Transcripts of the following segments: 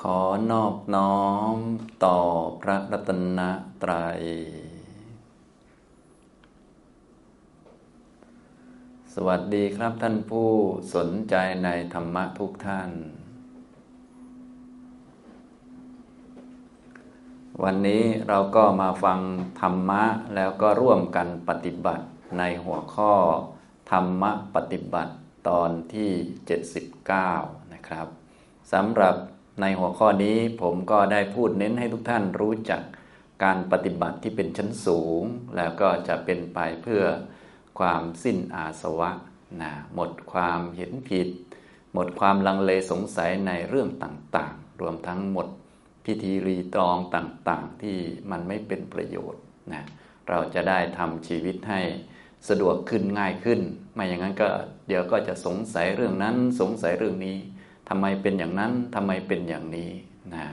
ขอนอบน้อมต่อพระรัตนตรัย สวัสดีครับท่านผู้สนใจในธรรมะทุกท่าน วันนี้เราก็มาฟังธรรมะแล้วก็ร่วมกันปฏิบัติในหัวข้อ ธรรมะปฏิบัติตอนที่ 79 นะครับสำหรับ ในหัวข้อนี้ผมก็ได้พูดเน้นให้ทุกท่านรู้จักการปฏิบัติที่เป็นชั้นสูง แล้วก็จะเป็นไปเพื่อความสิ้นอาสวะนะหมดความเห็นผิด หมดความลังเลสงสัยในเรื่องต่างๆ รวมทั้งหมดพิธีรีตรองต่างๆ ที่มันไม่เป็นประโยชน์นะเราจะได้ทำชีวิตให้สะดวกขึ้นง่ายขึ้น ไม่อย่างนั้นก็เดี๋ยวก็จะสงสัยเรื่องนั้นสงสัยเรื่องนี้ ทำไมเป็นอย่างนั้นทำไมเป็นอย่างนี้นะ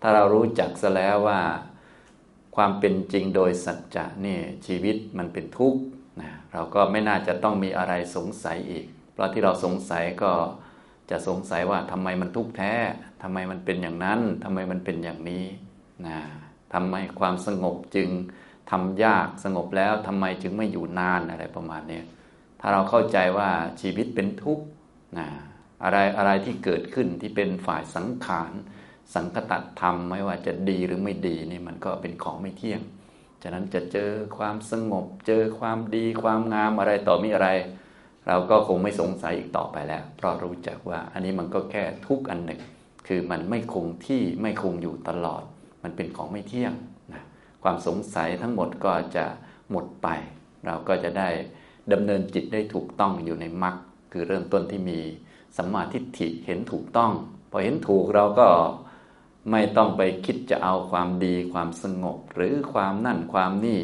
ถ้าเรารู้จักซะแล้วว่าความเป็นจริงโดยสัจจะนี่ชีวิตมันเป็นทุกข์นะเราก็ไม่น่าจะต้องมีอะไรสงสัยอีก เพราะที่เราสงสัยก็จะสงสัยว่าทำไมมันทุกข์แท้ทำไมมันเป็นอย่างนั้นทำไมมันเป็นอย่างนี้นะทำไมความสงบจึงทำยากสงบแล้วทำไมจึงไม่อยู่นานอะไรประมาณนี้ถ้าเราเข้าใจว่าชีวิตเป็นทุกข์นะ อะไรอะไรที่เกิดขึ้นที่เป็นฝ่ายสังขาร สังคตธรรมไม่ว่าจะดีหรือไม่ดีนี่มันก็เป็นของไม่เที่ยง ฉะนั้นจะเจอความสงบ เจอความดีความงามอะไรต่อมีอะไร เราก็คงไม่สงสัยอีกต่อไปแล้ว เพราะรู้จักว่าอันนี้มันก็แค่ทุกอันหนึ่ง คือมันไม่คงที่ไม่คงอยู่ตลอด มันเป็นของไม่เที่ยงนะความสงสัยทั้งหมดก็จะหมดไป เราก็จะได้ดำเนินจิตได้ถูกต้องอยู่ในมรรคคือเริ่มต้นที่มี สัมมาทิฏฐิเห็นถูกต้อง พอเห็นถูกเราก็ไม่ต้องไปคิดจะเอาความดีความสงบ หรือความนั่นความนี่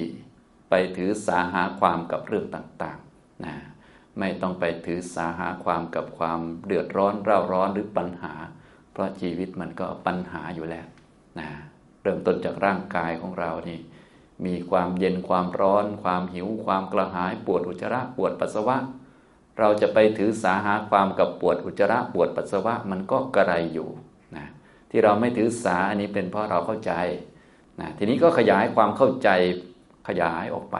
ไปถือสาหาความกับเรื่องต่างๆนะไม่ต้องไปถือสาหาความกับความเดือดร้อนเร่าร้อนหรือปัญหา เพราะชีวิตมันก็ปัญหาอยู่แล้วนะเริ่มต้นจากร่างกายของเรานี่มีความเย็นความร้อน ความหิวความกระหายปวดอุจจาระปวดปัสสาวะ เราจะไปถือสาหาความกับปวดอุจจาระปวดปัสสาวะมันก็กระไรอยู่นะที่เราไม่ถือสาอันนี้เป็นเพราะเราเข้าใจนะทีนี้ก็ขยายความเข้าใจขยายออกไป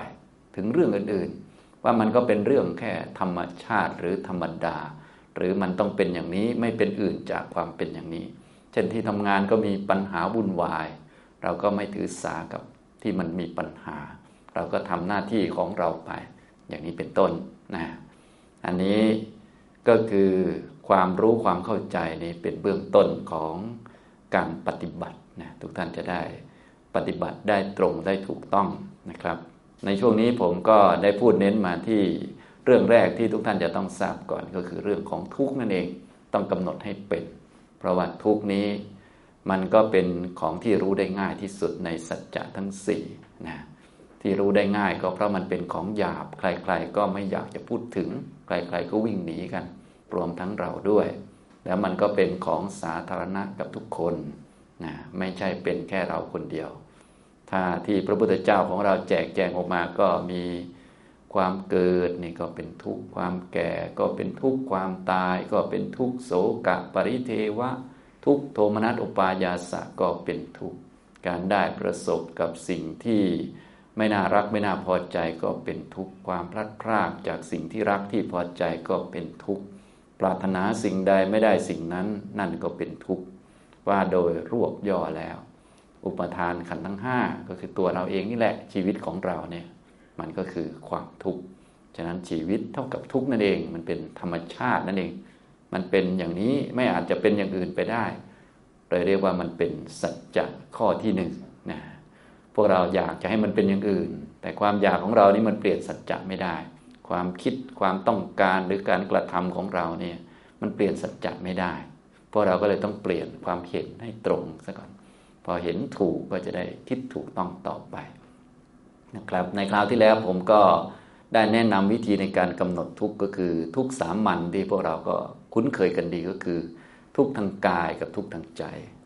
ถึงเรื่องอื่นๆ ว่ามันก็เป็นเรื่องแค่ธรรมชาติหรือธรรมดา หรือมันต้องเป็นอย่างนี้ไม่เป็นอื่นจากความเป็นอย่างนี้ เช่นที่ทำงานก็มีปัญหาวุ่นวาย เราก็ไม่ถือสากับที่มันมีปัญหา เราก็ทำหน้าที่ของเราไป อย่างนี้เป็นต้นนะ อันนี้ก็คือความรู้ความเข้าใจนี่เป็นเบื้องต้นของการปฏิบัตินะทุกท่านจะได้ปฏิบัติได้ตรงได้ถูกต้องนะครับ ในช่วงนี้ผมก็ได้พูดเน้นมาที่เรื่องแรกที่ทุกท่านจะต้องทราบก่อนก็คือเรื่องของทุกนั่นเองต้องกำหนดให้เป็น เพราะว่าทุกนี้มันก็เป็นของที่รู้ได้ง่ายที่สุดในสัจจะทั้งสี่นะที่รู้ได้ง่ายก็เพราะมันเป็นของหยาบใคร ๆ ก็ไม่อยากจะพูดถึง ใครๆก็วิ่งหนีกัน รวมทั้งเราด้วย แล้วมันก็เป็นของสาธารณะกับทุกคนนะไม่ใช่เป็นแค่เราคนเดียว ถ้าที่พระพุทธเจ้าของเราแจกแจงออกมาก็มีความเกิดนี่ก็เป็นทุกข์ความแก่ก็เป็นทุกข์ความตาย ก็เป็นทุกข์โศกะปริเทวะ ทุกโทมนัสอุปายาสะก็เป็นทุกข์การได้ประสบกับสิ่งที่ ไม่น่ารักไม่น่าพอใจก็เป็นทุกข์ความพลัดพรากจากสิ่งที่รักที่พอใจก็เป็นทุกข์ปรารถนาสิ่งใดไม่ได้สิ่งนั้นนั่นก็เป็นทุกข์ว่าโดยรวบย่อแล้ว อุปทานขันธ์ทั้งห้าก็คือตัวเราเองนี่แหละชีวิตของเราเนี่ยมันก็คือความทุกข์ฉะนั้นชีวิตเท่ากับทุกข์นั่นเอง มันเป็นธรรมชาตินั่นเอง มันเป็นอย่างนี้ไม่อาจจะเป็นอย่างอื่นไปได้เลยเรียกว่ามันเป็นสัจจะข้อที่หนึ่งนะ พวกเราอยากจะให้มันเป็นอย่างอื่น แต่ความอยากของเรานี่มันเปลี่ยนสัจจะไม่ได้ ความคิดความต้องการหรือการกระทำของเราเนี่ยมันเปลี่ยนสัจจะไม่ได้ พวกเราก็เลยต้องเปลี่ยนความเห็นให้ตรงซะก่อน พอเห็นถูกก็จะได้คิดถูกต้องต่อไปนะครับ ในคราวที่แล้วผมก็ได้แนะนำวิธีในการกำหนดทุกก็คือทุกสามัญที่พวกเราก็คุ้นเคยกันดีก็คือ ทุกทางกายกับทุกทางใจ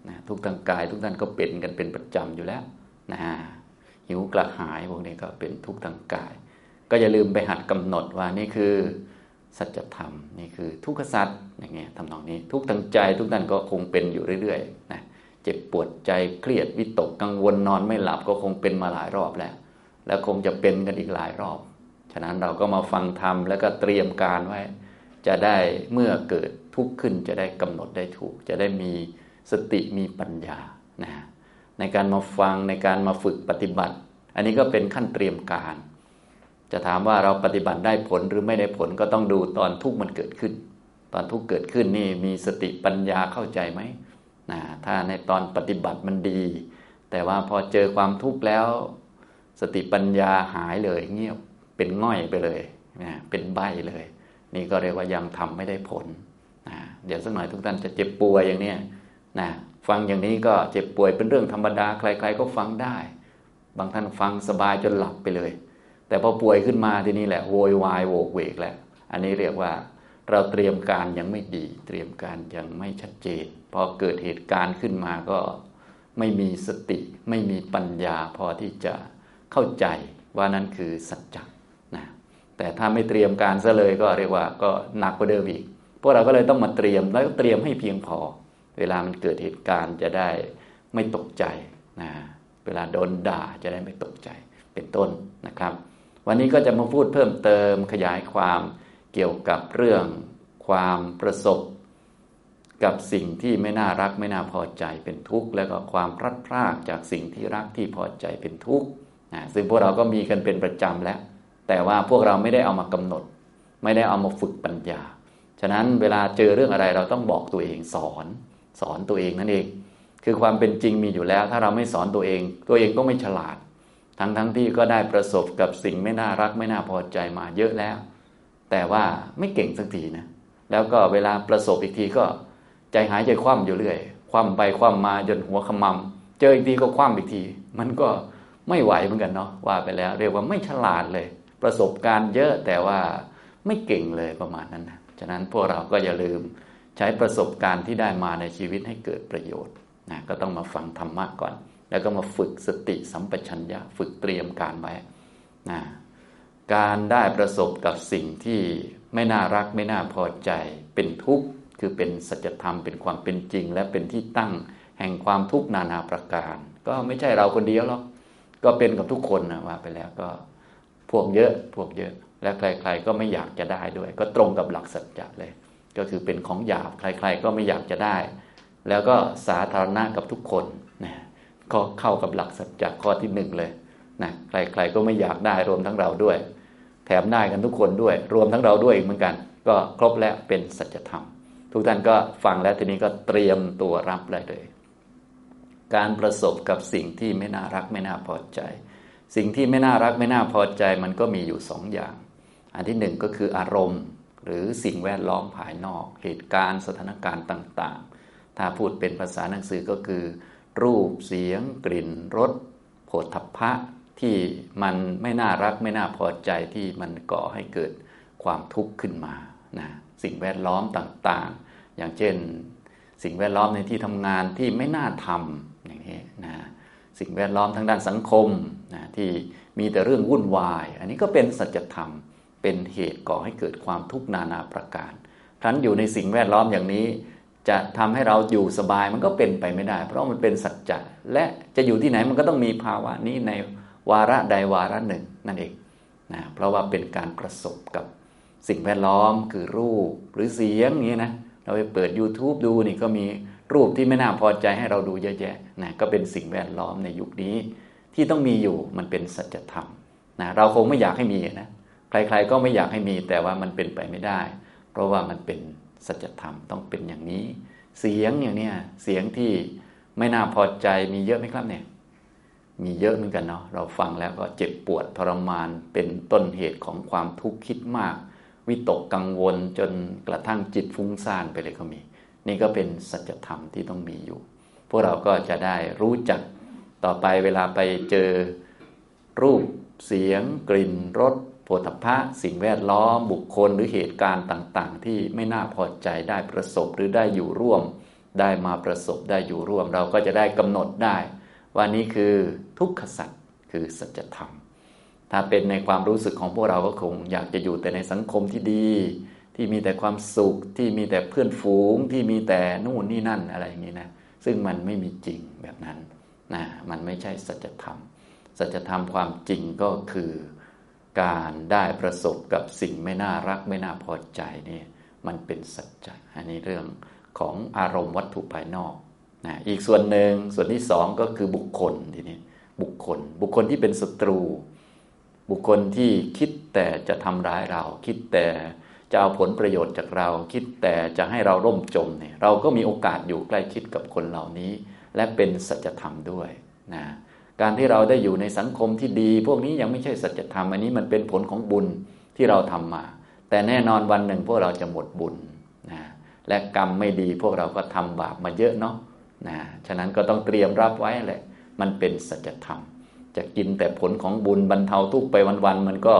นะทุกทางกายทุกท่านก็เป็นกันเป็นประจำอยู่แล้ว นะหิวกระหายพวกนี้ก็เป็นทุกข์ทางกาย ก็อย่าลืมไปหัดกำหนดว่านี่คือสัจธรรมนี่คือทุกขสัจอย่างเงี้ยทำนองนี้ ทุกทางใจ ทุกท่านก็คงเป็นอยู่เรื่อยๆนะเจ็บปวดใจเครียดวิตกกังวลนอนไม่หลับก็คงเป็นมาหลายรอบแล้ว แล้วคงจะเป็นกันอีกหลายรอบ ฉะนั้นเราก็มาฟังธรรมแล้วก็เตรียมการไว้ จะได้เมื่อเกิดทุกข์ขึ้นจะได้กำหนดได้ถูก จะได้มีสติมีปัญญานะ ในการมาฟังในการมาฝึกปฏิบัติ อันนี้ก็เป็นขั้นเตรียมการ จะถามว่าเราปฏิบัติได้ผลหรือไม่ได้ผลก็ต้องดูตอนทุกข์มันเกิดขึ้น ตอนทุกข์เกิดขึ้นนี่มีสติปัญญาเข้าใจไหมนะถ้าในตอนปฏิบัติมันดี แต่ว่าพอเจอความทุกข์แล้ว สติปัญญาหายเลยเงียบเป็นง่อยไปเลยนะเป็นใบเลย นี่ก็เรียกว่ายังทำไม่ได้ผลนะเดี๋ยวสักหน่อยทุกท่านจะเจ็บป่วยอย่างนี้นะ ฟังอย่างนี้ก็เจ็บป่วยเป็นเรื่องธรรมดาใคร ๆ ก็ฟังได้ บางท่านฟังสบายจนหลับไปเลย แต่พอป่วยขึ้นมาทีนี้แหละโวยวายโวกเวกแหละอันนี้เรียกว่าเราเตรียมการยังไม่ดี เตรียมการยังไม่ชัดเจน พอเกิดเหตุการณ์ขึ้นมาก็ไม่มีสติ ไม่มีปัญญาพอที่จะเข้าใจว่านั่นคือสัจจนะแต่ถ้าไม่เตรียมการซะเลยก็เรียกว่าก็หนักกว่าเดิมอีกพวกเราก็เลยต้องมาเตรียมแล้วเตรียมให้เพียงพอ เวลามันเกิดเหตุการณ์จะได้ไม่ตกใจนะเวลาโดนด่าจะได้ไม่ตกใจเป็นต้นนะครับ วันนี้ก็จะมาพูดเพิ่มเติมขยายความเกี่ยวกับเรื่องความประสบ กับสิ่งที่ไม่น่ารักไม่น่าพอใจเป็นทุกข์ แล้วก็ความพลัดพรากจากสิ่งที่รักที่พอใจเป็นทุกข์นะซึ่งพวกเราก็มีกันเป็นประจำแล้ว แต่ว่าพวกเราไม่ได้เอามากำหนด ไม่ได้เอามาฝึกปัญญา ฉะนั้นเวลาเจอเรื่องอะไรเราต้องบอกตัวเองสอน สอนตัวเองนั่นเอง คือความเป็นจริงมีอยู่แล้ว ถ้าเราไม่สอนตัวเอง ตัวเองก็ไม่ฉลาด ทั้งทั้งที่ก็ได้ประสบกับสิ่งไม่น่ารักไม่น่าพอใจมาเยอะแล้ว แต่ว่าไม่เก่งสักทีนะ แล้วก็เวลาประสบอีกทีก็ใจหายใจคว่ำอยู่เรื่อย คว่ำไปคว่ำมาจนหัวขมำเจออีกทีก็คว่ำอีกที มันก็ไม่ไหวเหมือนกันเนาะว่าไปแล้ว เรียกว่าไม่ฉลาดเลย ประสบการณ์เยอะแต่ว่าไม่เก่งเลยประมาณนั้นนะฉะนั้นพวกเราก็อย่าลืม ใช้ประสบการณ์ที่ได้มาในชีวิตให้เกิดประโยชน์นะก็ต้องมาฟังธรรมะก่อน แล้วก็มาฝึกสติสัมปชัญญะฝึกเตรียมการไว้นะการได้ประสบกับสิ่งที่ไม่น่ารักไม่น่าพอใจเป็นทุกข์คือเป็นสัจธรรมเป็นความเป็นจริง และเป็นที่ตั้งแห่งความทุกข์นานาประการ ก็ไม่ใช่เราคนเดียวหรอกก็เป็นกับทุกคนนะว่าไปแล้วก็พวกเยอะพวกเยอะ และใครๆก็ไม่อยากจะได้ด้วย ก็ตรงกับหลักสัจจะเลย ก็คือเป็นของหยาบใคร ๆ ก็ไม่อยากจะได้ แล้วก็สาธารณะกับทุกคนนะก็เข้ากับหลักสัจจะข้อที่หนึ่งเลยนะใคร ๆ ก็ไม่อยากได้รวมทั้งเราด้วย แถมได้กันทุกคนด้วย รวมทั้งเราด้วยอีกเหมือนกัน ก็ครบแล้วเป็นสัจธรรม ทุกท่านก็ฟังแล้วทีนี้ก็เตรียมตัวรับได้เลย การประสบกับสิ่งที่ไม่น่ารักไม่น่าพอใจ สิ่งที่ไม่น่ารักไม่น่าพอใจมันก็มีอยู่สองอย่าง อันที่หนึ่งก็คืออารมณ์ หรือสิ่งแวดล้อมภายนอก เหตุการณ์สถานการณ์ต่างๆ ถ้าพูดเป็นภาษาหนังสือก็คือ รูปเสียง กลิ่นรสโผฏฐัพพะที่มันไม่น่ารักไม่น่าพอใจที่มันก่อให้เกิดความทุกข์ขึ้นมานะสิ่งแวดล้อมต่างๆ อย่างเช่น สิ่งแวดล้อมในที่ทำงานที่ไม่น่าทำอย่างนี้นะสิ่งแวดล้อมทางด้านสังคมนะที่มีแต่เรื่องวุ่นวาย อันนี้ก็เป็นสัจธรรม เป็นเหตุก่อให้เกิดความทุกข์นานาประการครั้นอยู่ในสิ่งแวดล้อมอย่างนี้ จะทำให้เราอยู่สบายมันก็เป็นไปไม่ได้ เพราะมันเป็นสัจจะและจะอยู่ที่ไหนมันก็ต้องมีภาวะนี้ในวาระใดวาระหนึ่งนั่นเองนะเพราะว่าเป็นการประสบกับสิ่งแวดล้อมคือรูปหรือเสียงอย่างนี้นะเราไปเปิด YouTube ดูนี่ก็มีรูปที่ไม่น่าพอใจให้เราดูเยอะแยะนะก็เป็นสิ่งแวดล้อมในยุคนี้ ที่ต้องมีอยู่มันเป็นสัจธรรมนะเราคงไม่อยากให้มีนะ ใคร ๆ ก็ไม่อยากให้มีแต่ว่ามันเป็นไปไม่ได้ เพราะว่ามันเป็นสัจธรรมต้องเป็นอย่างนี้ เสียงอย่างเนี้ยเสียงที่ไม่น่าพอใจมีเยอะไหมครับเนี่ย มีเยอะเหมือนกันเนาะเราฟังแล้วก็เจ็บปวดทรมานเป็นต้นเหตุของความทุกข์คิดมาก วิตกกังวลจนกระทั่งจิตฟุ้งซ่านไปเลยก็มี นี่ก็เป็นสัจธรรมที่ต้องมีอยู่ พวกเราก็จะได้รู้จักต่อไปเวลาไปเจอรูปเสียง กลิ่นรส โผฏฐะสิ่งแวดล้อมบุคคลหรือเหตุการณ์ต่าง ๆ ที่ไม่น่าพอใจได้ประสบหรือได้อยู่ร่วม ได้มาประสบได้อยู่ร่วม เราก็จะได้กำหนดได้ ว่านี้คือทุกขสัจคือสัจธรรม ถ้าเป็นในความรู้สึกของพวกเราก็คงอยากจะอยู่แต่ในสังคมที่ดี ที่มีแต่ความสุขที่มีแต่เพื่อนฝูงที่มีแต่นู่นนี่นั่นอะไรอย่างนี้นะซึ่งมันไม่มีจริงแบบนั้นนะมันไม่ใช่สัจธรรม สัจธรรมความจริงก็คือ การได้ประสบกับสิ่งไม่น่ารักไม่น่าพอใจนี่มันเป็นสัจจะอันนี้เรื่องของอารมณ์วัตถุภายนอกนะอีกส่วนหนึ่งส่วนที่สองก็คือบุคคลทีนี้บุคคล บุคคลที่เป็นศัตรู บุคคลที่คิดแต่จะทำร้ายเรา คิดแต่จะเอาผลประโยชน์จากเรา คิดแต่จะให้เราล่มจมเนี่ยเราก็มีโอกาสอยู่ใกล้ชิดกับคนเหล่านี้ และเป็นสัจธรรมด้วยนะ การที่เราได้อยู่ในสังคมที่ดี พวกนี้ยังไม่ใช่สัจธรรมอันนี้มันเป็นผลของบุญที่เราทำมา แต่แน่นอนวันหนึ่งพวกเราจะหมดบุญนะและกรรมไม่ดีพวกเราก็ทำบาปมาเยอะเนาะนะฉะนั้นก็ต้องเตรียมรับไว้แหละ มันเป็นสัจธรรม จะกินแต่ผลของบุญบรรเทาทุกไปวันๆมันก็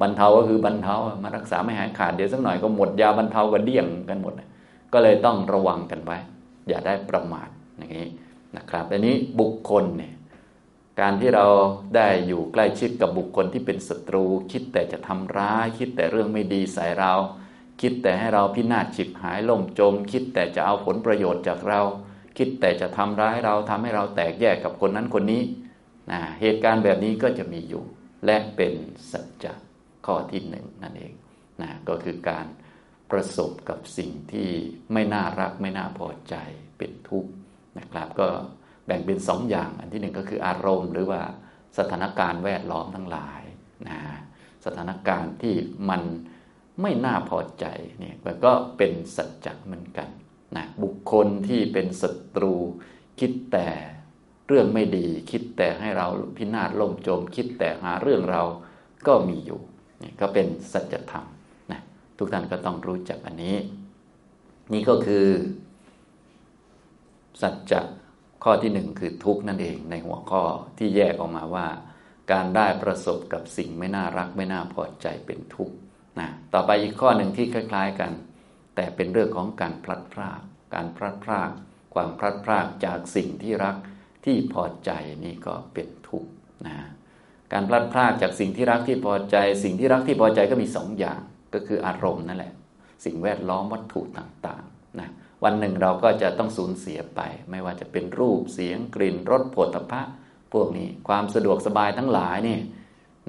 บรรเทาก็คือบรรเทามารักษาไม่หายขาดเดี๋ยวสักหน่อยก็หมดยาบรรเทาก็เดี่ยงกันหมด ก็เลยต้องระวังกันไว้ อย่าได้ประมาทอย่างนี้นะครับอันนี้บุคคลเนี่ย การที่เราได้อยู่ใกล้ชิดกับบุคคลที่เป็นศัตรู คิดแต่จะทำร้าย คิดแต่เรื่องไม่ดีใส่เรา คิดแต่ให้เราพินาศฉิบหายล่มจม คิดแต่จะเอาผลประโยชน์จากเรา คิดแต่จะทำร้ายเราทำให้เราแตกแยกกับคนนั้นคนนี้นะเหตุการณ์แบบนี้ก็จะมีอยู่ และเป็นสัจจะข้อที่หนึ่งนั่นเองนะก็คือการประสบกับสิ่งที่ไม่น่ารักไม่น่าพอใจเป็นทุกข์นะครับก็ แบ่งเป็นสองอย่าง อันที่หนึ่งก็คืออารมณ์ หรือว่าสถานการณ์แวดล้อมทั้งหลายนะสถานการณ์ที่มันไม่น่าพอใจเนี่ยมันก็เป็นสัจจะเหมือนกันนะบุคคลที่เป็นศัตรูคิดแต่เรื่องไม่ดี คิดแต่ให้เราพินาศล่มจม คิดแต่หาเรื่องเราก็มีอยู่นี่ก็เป็นสัจธรรมนะทุกท่านก็ต้องรู้จักอันนี้ นี่ก็คือ สัจจะ ข้อที่หนึ่งคือทุกนั่นเองในหัวข้อที่แยกออกมาว่า การได้ประสบกับสิ่งไม่น่ารักไม่น่าพอใจเป็นทุกข์นะต่อไปอีกข้อหนึ่งที่คล้าย ๆกัน แต่เป็นเรื่องของการพลัดพราก การพลัดพราก ความพลัดพรากจากสิ่งที่รักที่พอใจนี่ก็เป็นทุกข์นะการพลัดพรากจากสิ่งที่รักที่พอใจ สิ่งที่รักที่พอใจก็มีสองอย่างก็คืออารมณ์นั่นแหละ สิ่งแวดล้อมวัตถุต่างๆนะ วันหนึ่งเราก็จะต้องสูญเสียไป ไม่ว่าจะเป็นรูปเสียงกลิ่นรสผลตภะพวกนี้ความสะดวกสบายทั้งหลายนี่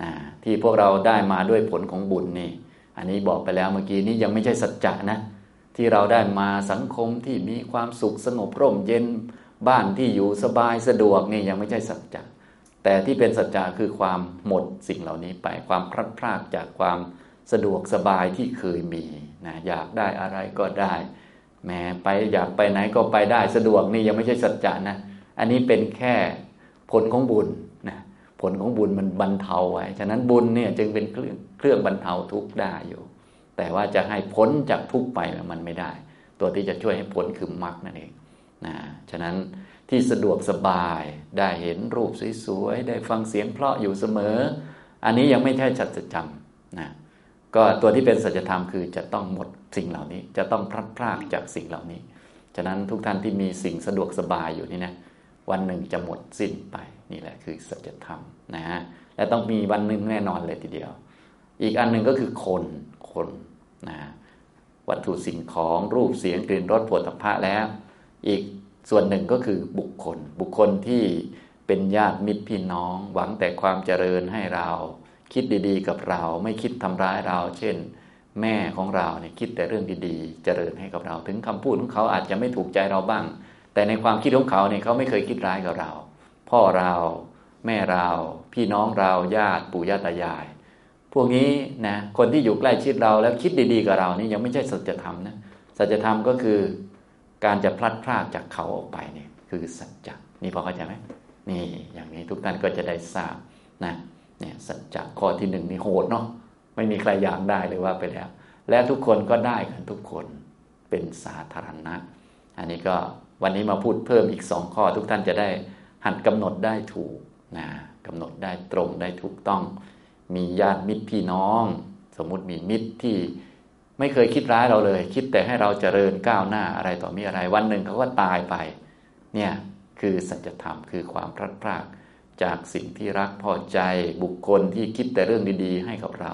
นะที่พวกเราได้มาด้วยผลของบุญนี่ อันนี้บอกไปแล้วเมื่อกี้นี้ยังไม่ใช่สัจจะนะ ที่เราได้มาสังคมที่มีความสุขสงบร่มเย็นบ้านที่อยู่สบายสะดวกนี่ยังไม่ใช่สัจจะแต่ที่เป็นสัจจะคือความหมดสิ่งเหล่านี้ไปความพลัดพรากจากความสะดวกสบายที่เคยมีนะอยากได้อะไรก็ได้ แหมไปอยากไปไหนก็ไปได้สะดวกนี่ยังไม่ใช่สัจจะนะ อันนี้เป็นแค่ผลของบุญนะผลของบุญมันบรรเทาไว้ ฉะนั้นบุญเนี่ยจึงเป็นเครื่องเครื่องบรรเทาทุกข์ได้อยู่ แต่ว่าจะให้พ้นจากทุกข์ไปมันไม่ได้ ตัวที่จะช่วยให้พ้นคือมรรคนั่นเองนะฉะนั้นที่สะดวกสบายได้เห็นรูปสวยๆได้ฟังเสียงเพราะอยู่เสมอ อันนี้ยังไม่ใช่จัจจำนะ ก็ตัวที่เป็นสัจธรรมคือจะต้องหมดสิ่งเหล่านี้ จะต้องพลัดพรากจากสิ่งเหล่านี้ ฉะนั้นทุกท่านที่มีสิ่งสะดวกสบายอยู่นี่นะวันหนึ่งจะหมดสิ้นไปนี่แหละคือสัจธรรมนะฮะและต้องมีวันหนึ่งแน่นอนเลยทีเดียว อีกอันหนึ่งก็คือคนคนนะวัตถุสิ่งของรูปเสียงกลิ่นรสผลิตภัณฑ์แล้ว อีกส่วนหนึ่งก็คือบุคคล บุคคลที่เป็นญาติมิตรพี่น้อง หวังแต่ความเจริญให้เรา คิดดีๆ กับเรา ไม่คิดทำร้ายเรา เช่น แม่ของเราเนี่ยคิดแต่เรื่องดีๆ เจริญให้กับเรา ถึงคำพูดของเขาอาจจะไม่ถูกใจเราบ้าง แต่ในความคิดของเขาเนี่ยเขาไม่เคยคิดร้ายกับเรา พ่อเราแม่เรา พี่น้องเราญาติปู่ย่าตายาย พวกนี้นะคนที่อยู่ใกล้ชิดเราแล้วคิดดีๆ กับเรานี่ยังไม่ใช่สัจธรรมนะสัจธรรมก็คือการจะพลัดพรากจากเขาออกไปเนี่ยคือสัจจะนี่พอเข้าใจไหมนี่อย่างนี้ทุกท่านก็จะได้ทราบนะ เนี่ยสัจจะข้อที่หนึ่งนี่โหดเนาะไม่มีใครอยากได้เลยว่าไปแล้ว และทุกคนก็ได้กันทุกคนเป็นสาธารณะ อันนี้ก็วันนี้มาพูดเพิ่มอีกสองข้อ ทุกท่านจะได้หัดกำหนดได้ถูกนะกำหนดได้ตรงได้ถูกต้อง มีญาติมิตรพี่น้อง สมมุติมีมิตรที่ไม่เคยคิดร้ายเราเลย คิดแต่ให้เราเจริญก้าวหน้าอะไรต่อมีอะไร วันหนึ่งเขาก็ตายไป เนี่ยคือสัจธรรมคือความพลัดพราก จากสิ่งที่รักพอใจบุคคลที่คิดแต่เรื่องดีๆ ให้กับเรา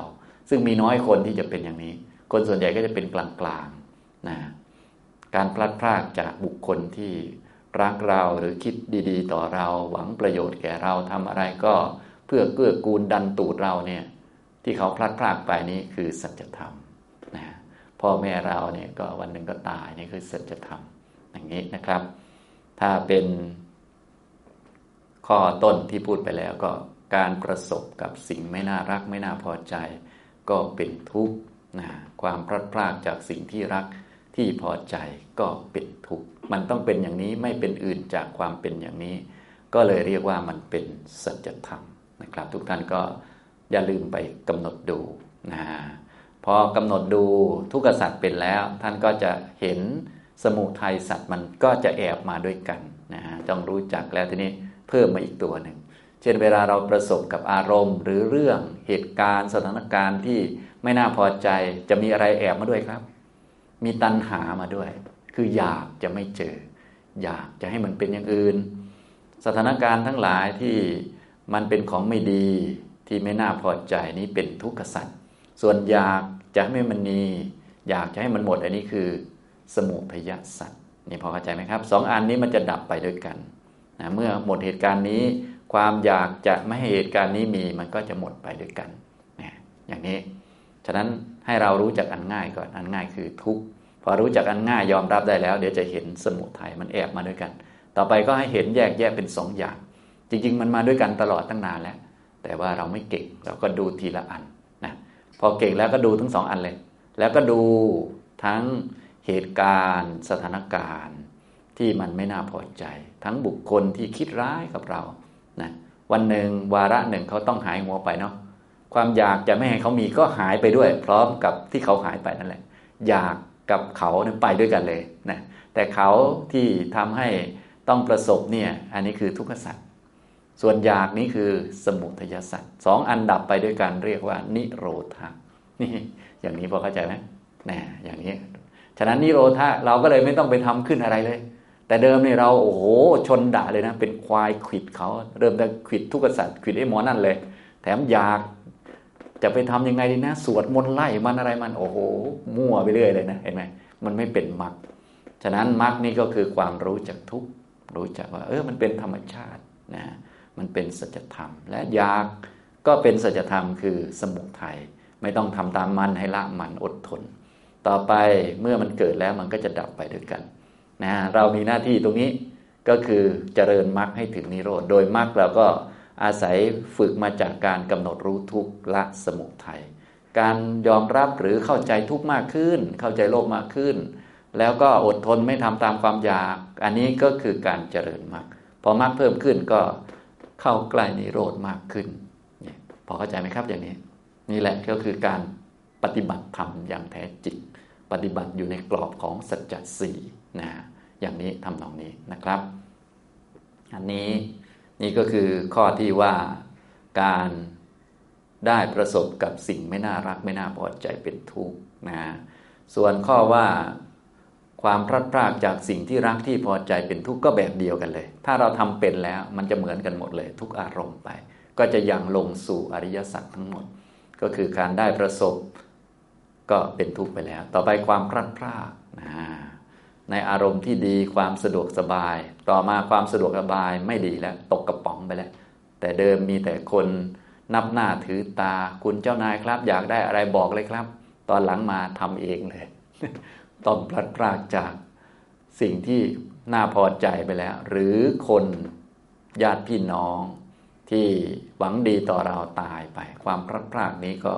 ซึ่งมีน้อยคนที่จะเป็นอย่างนี้ คนส่วนใหญ่ก็จะเป็นกลางๆนะการพลัดพรากจากบุคคลที่รักเราหรือคิดดี ๆ ต่อเราหวังประโยชน์แก่เราทำอะไรก็เพื่อเกื้อกูลดันตูดเราเนี่ยที่เขาพลัดพรากไปนี้คือสัจธรรมนะพ่อแม่เราเนี่ยก็วันหนึ่งก็ตายนี่คือสัจธรรมอย่างนี้นะครับ ถ้าเป็น ข้อต้นที่พูดไปแล้วก็การประสบกับสิ่งไม่น่ารักไม่น่าพอใจ ก็เป็นทุกข์นะความพลัดพรากจากสิ่งที่รักที่พอใจก็เป็นทุกข์มันต้องเป็นอย่างนี้ไม่เป็นอื่นจากความเป็นอย่างนี้ ก็เลยเรียกว่ามันเป็นสัจธรรมนะครับ ทุกท่านก็อย่าลืมไปกำหนดดูนะพอกำหนดดูทุกขสัตว์เป็นแล้ว ท่านก็จะเห็นสมุทัยสัตว์มันก็จะแอบมาด้วยกันนะต้องรู้จักแล้วทีนี้ เพิ่มมาอีกตัวหนึ่ง เช่นเวลาเราประสบกับอารมณ์ หรือเรื่องเหตุการณ์ สถานการณ์ที่ไม่น่าพอใจจะมีอะไรแอบมาด้วยครับ มีตัณหามาด้วย คืออยากจะไม่เจอ อยากจะให้มันเป็นอย่างอื่น สถานการณ์ทั้งหลายที่มันเป็นของไม่ดีที่ไม่น่าพอใจนี้เป็นทุกขสัตว์ส่วนอยากจะให้มันมีอยากจะให้มันหมดอันนี้คือ สมุทยสัตว์นี่พอเข้าใจไหมครับสองอันนี้มันจะดับไปด้วยกัน นะเมื่อหมดเหตุการณ์นี้ ความอยากจะไม่ให้เหตุการณ์นี้มีมันก็จะหมดไปด้วยกันนะอย่างนี้ ฉะนั้นให้เรารู้จักอันง่ายก่อนอันง่ายคือทุกข์พอรู้จักอันง่ายยอมรับได้แล้ว เดี๋ยวจะเห็นสมุทัยมันแอบมาด้วยกัน ต่อไปก็ให้เห็นแยกแยกเป็นสองอย่าง จริง ๆ มันมาด้วยกันตลอดตั้งนานแล้ว แต่ว่าเราไม่เก่งเราก็ดูทีละอันนะพอเก่งแล้วก็ดูทั้งสองอันเลย แล้วก็ดูทั้งเหตุการณ์ สถานการณ์ ที่มันไม่น่าพอใจ ทั้งบุคคลที่คิดร้ายกับเรานะวันหนึ่งวาระหนึ่งเขาต้องหายหัวไปเนาะความอยากจะไม่ให้เขามีก็หายไปด้วย พร้อมกับที่เขาหายไปนั่นแหละ อยากกับเขาเนี่ยไปด้วยกันเลยนะแต่เขาที่ทำให้ต้องประสบเนี่ยอันนี้คือทุกขสัตว์ส่วนอยากนี้คือสมุทยสัตว์สองอันดับไปด้วยกันเรียกว่า นิโรธานี่อย่างนี้พอเข้าใจไหมนะอย่างนี้ ฉะนั้นนิโรธาเราก็เลยไม่ต้องไปทำขึ้นอะไรเลย แต่เดิมเนี่ยเราโอ้โหชนด่าเลยนะ เป็นควายขิดเขาเริ่มแต่ขิดทุกสัตว์ขิดไอ้หมอนั่นเลย แถมอยากจะไปทํำยังไงดีนะสวดมนต์ไล่มันอะไรมันโอ้โหมั่วไปเรื่อยเลยนะเห็นไหมมันไม่เป็นมรรคฉะนั้นมรรคนี่ก็คือความรู้จักทุกรู้จักว่า เออมันเป็นธรรมชาตินะมันเป็นสัจธรรม และอยากก็เป็นสัจธรรมคือสมุทัยไม่ต้องทำตามมันให้ละมันอดทน ต่อไปเมื่อมันเกิดแล้วมันก็จะดับไปด้วยกัน นะเรามีหน้าที่ตรงนี้ก็คือเจริญมรรคให้ถึงนิโรธ โดยมรรคเราก็อาศัยฝึกมาจากการกำหนดรู้ทุกขละสมุทัย การยอมรับหรือเข้าใจทุกข์มากขึ้น เข้าใจโลกมากขึ้น แล้วก็อดทนไม่ทำตามความอยาก อันนี้ก็คือการเจริญมรรค พอมรรคเพิ่มขึ้นก็เข้าใกล้นิโรธมากขึ้น พอเข้าใจไหมครับอย่างนี้ นี่แหละก็คือการปฏิบัติธรรมอย่างแท้จริง ปฏิบัติอยู่ในกรอบของสัจจสี่นะ อย่างนี้ทำนองนี้นะครับ อันนี้นี่ก็คือข้อที่ว่าการได้ประสบกับสิ่งไม่น่ารักไม่น่าพอใจเป็นทุกข์นะส่วนข้อว่าความพลัดพรากจากสิ่งที่รักที่พอใจเป็นทุกข์ก็แบบเดียวกันเลย ถ้าเราทำเป็นแล้วมันจะเหมือนกันหมดเลย ทุกอารมณ์ไป ก็จะยังลงสู่อริยสัจทั้งหมด ก็คือการได้ประสบก็เป็นทุกข์ไปแล้ว ต่อไปความพลัดพรากนะ ในอารมณ์ที่ดีความสะดวกสบาย ต่อมาความสะดวกสบายไม่ดีแล้ว ตกกระป๋องไปแล้ว แต่เดิมมีแต่คนนับหน้าถือตาคุณเจ้านายครับ อยากได้อะไรบอกเลยครับ ตอนหลังมาทำเองเลย ต้องพลัดพรากจากสิ่งที่น่าพอใจไปแล้ว หรือคนญาติพี่น้องที่หวังดีต่อเราตายไป ความพลัดพรากนี้ก็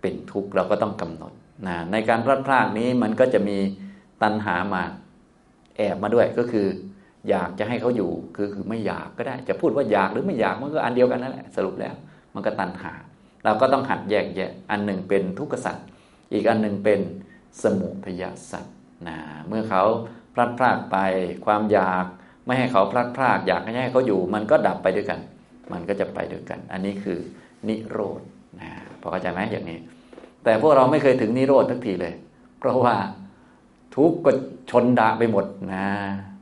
เป็นทุกข์เราก็ต้องกำหนดนะในการพลัดพรากนี้มันก็จะมี ตัณหามาแอบมาด้วยก็คือ อยากจะให้เขาอยู่คือคือไม่อยากก็ได้ จะพูดว่าอยากหรือไม่อยากมันก็อันเดียวกันนั่นแหละสรุปแล้ว มันก็ตัณหา เราก็ต้องหัดแยกแยะ อันหนึ่งเป็นทุกขสัตว์อีกอันหนึ่งเป็นสมุทยสัตว์นะเมื่อเขาพลัดพรากไปความอยากไม่ให้เขาพลัดพราก อยากให้เขาอยู่ มันก็ดับไปด้วยกัน มันก็จะไปด้วยกัน อันนี้คือนิโรธนะพอเข้าใจไหมอย่างนี้ แต่พวกเราไม่เคยถึงนิโรธทักทีเลย เพราะว่า ทุกข์ก็ชนดาไปหมดนะ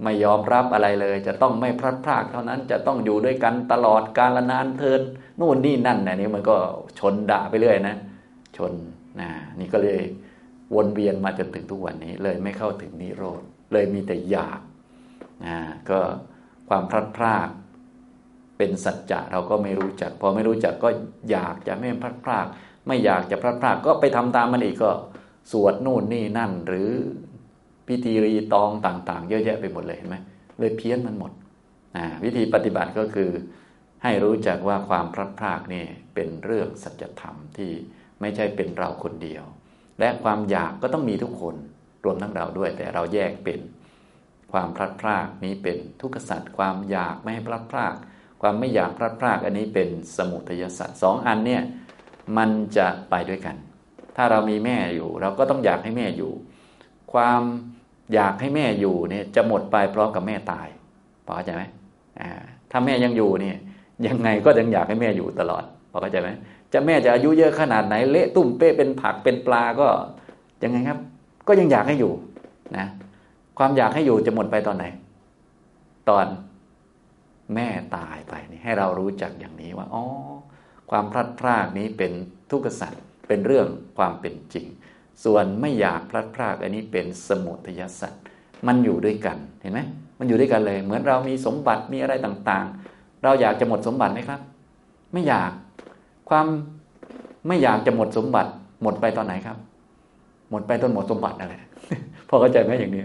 ไม่ยอมรับอะไรเลย จะต้องไม่พลัดพรากเท่านั้นจะต้องอยู่ด้วยกันตลอดกาลนานเทินนู่นนี่นั่นนะนี่มันก็ชนดาไปเรื่อยนะ ชนนะนี่ก็เลยวนเวียนมาจนถึงทุกวันนี้ เลยไม่เข้าถึงนิโรธเลยมีแต่อยากอ่าก็ความพลัดพรากเป็นสัจจะเราก็ไม่รู้จัก พอไม่รู้จักก็อยากจะไม่พลัดพราก ไม่อยากจะพลัดพรากก็ไปทำตามมันอีกก็สวดนู่นนี่นั่นหรือ พิธีรีตองต่าง ๆ เยอะแยะไปหมดเลยเห็นไหมเลยเพี้ยนมันหมดวิธีปฏิบัติก็คือ ให้รู้จักว่าความพลัดพรากนี่เป็นเรื่องสัจธรรมที่ไม่ใช่เป็นเราคนเดียว และความอยากก็ต้องมีทุกคนรวมทั้งเราด้วย แต่เราแยกเป็นความพลัดพรากนี้เป็นทุกขสัตว์ความอยากไม่ให้พลัดพราก ความไม่อยากพลัดพรากอันนี้เป็นสมุทัยสัตว์สองอันเนี่ยมันจะไปด้วยกัน ถ้าเรามีแม่อยู่ เราก็ต้องอยากให้แม่อยู่ ความ อยากให้แม่อยู่เนี่ยจะหมดไปพร้อมกับแม่ตายพอเข้าใจไหมถ้าแม่ยังอยู่เนี่ยยังไงก็ยังอยากให้แม่อยู่ตลอดพอเข้าใจไหมจะแม่จะอายุเยอะขนาดไหน เละตุ่มเป้เป็นผักเป็นปลาก็ยังไงครับ ก็ยังอยากให้อยู่นะความอยากให้อยู่จะหมดไปตอนไหน ตอนแม่ตายไปนี่ให้เรารู้จักอย่างนี้ว่าอ๋อความพลัดพรากนี้เป็นทุกข์สัตว์เป็นเรื่องความเป็นจริง ส่วนไม่อยากพลัดพรากอันนี้เป็นสมุทยสัตว์มันอยู่ด้วยกันเห็นไหมมันอยู่ด้วยกันเลย เหมือนเรามีสมบัติมีอะไรต่างๆ เราอยากจะหมดสมบัติไหมครับ ไม่อยากความไม่อยากจะหมดสมบัติ หมดไปตอนไหนครับ หมดไปตอนหมดสมบัตินั่นแหละพอเข้าใจไหมอย่างนี้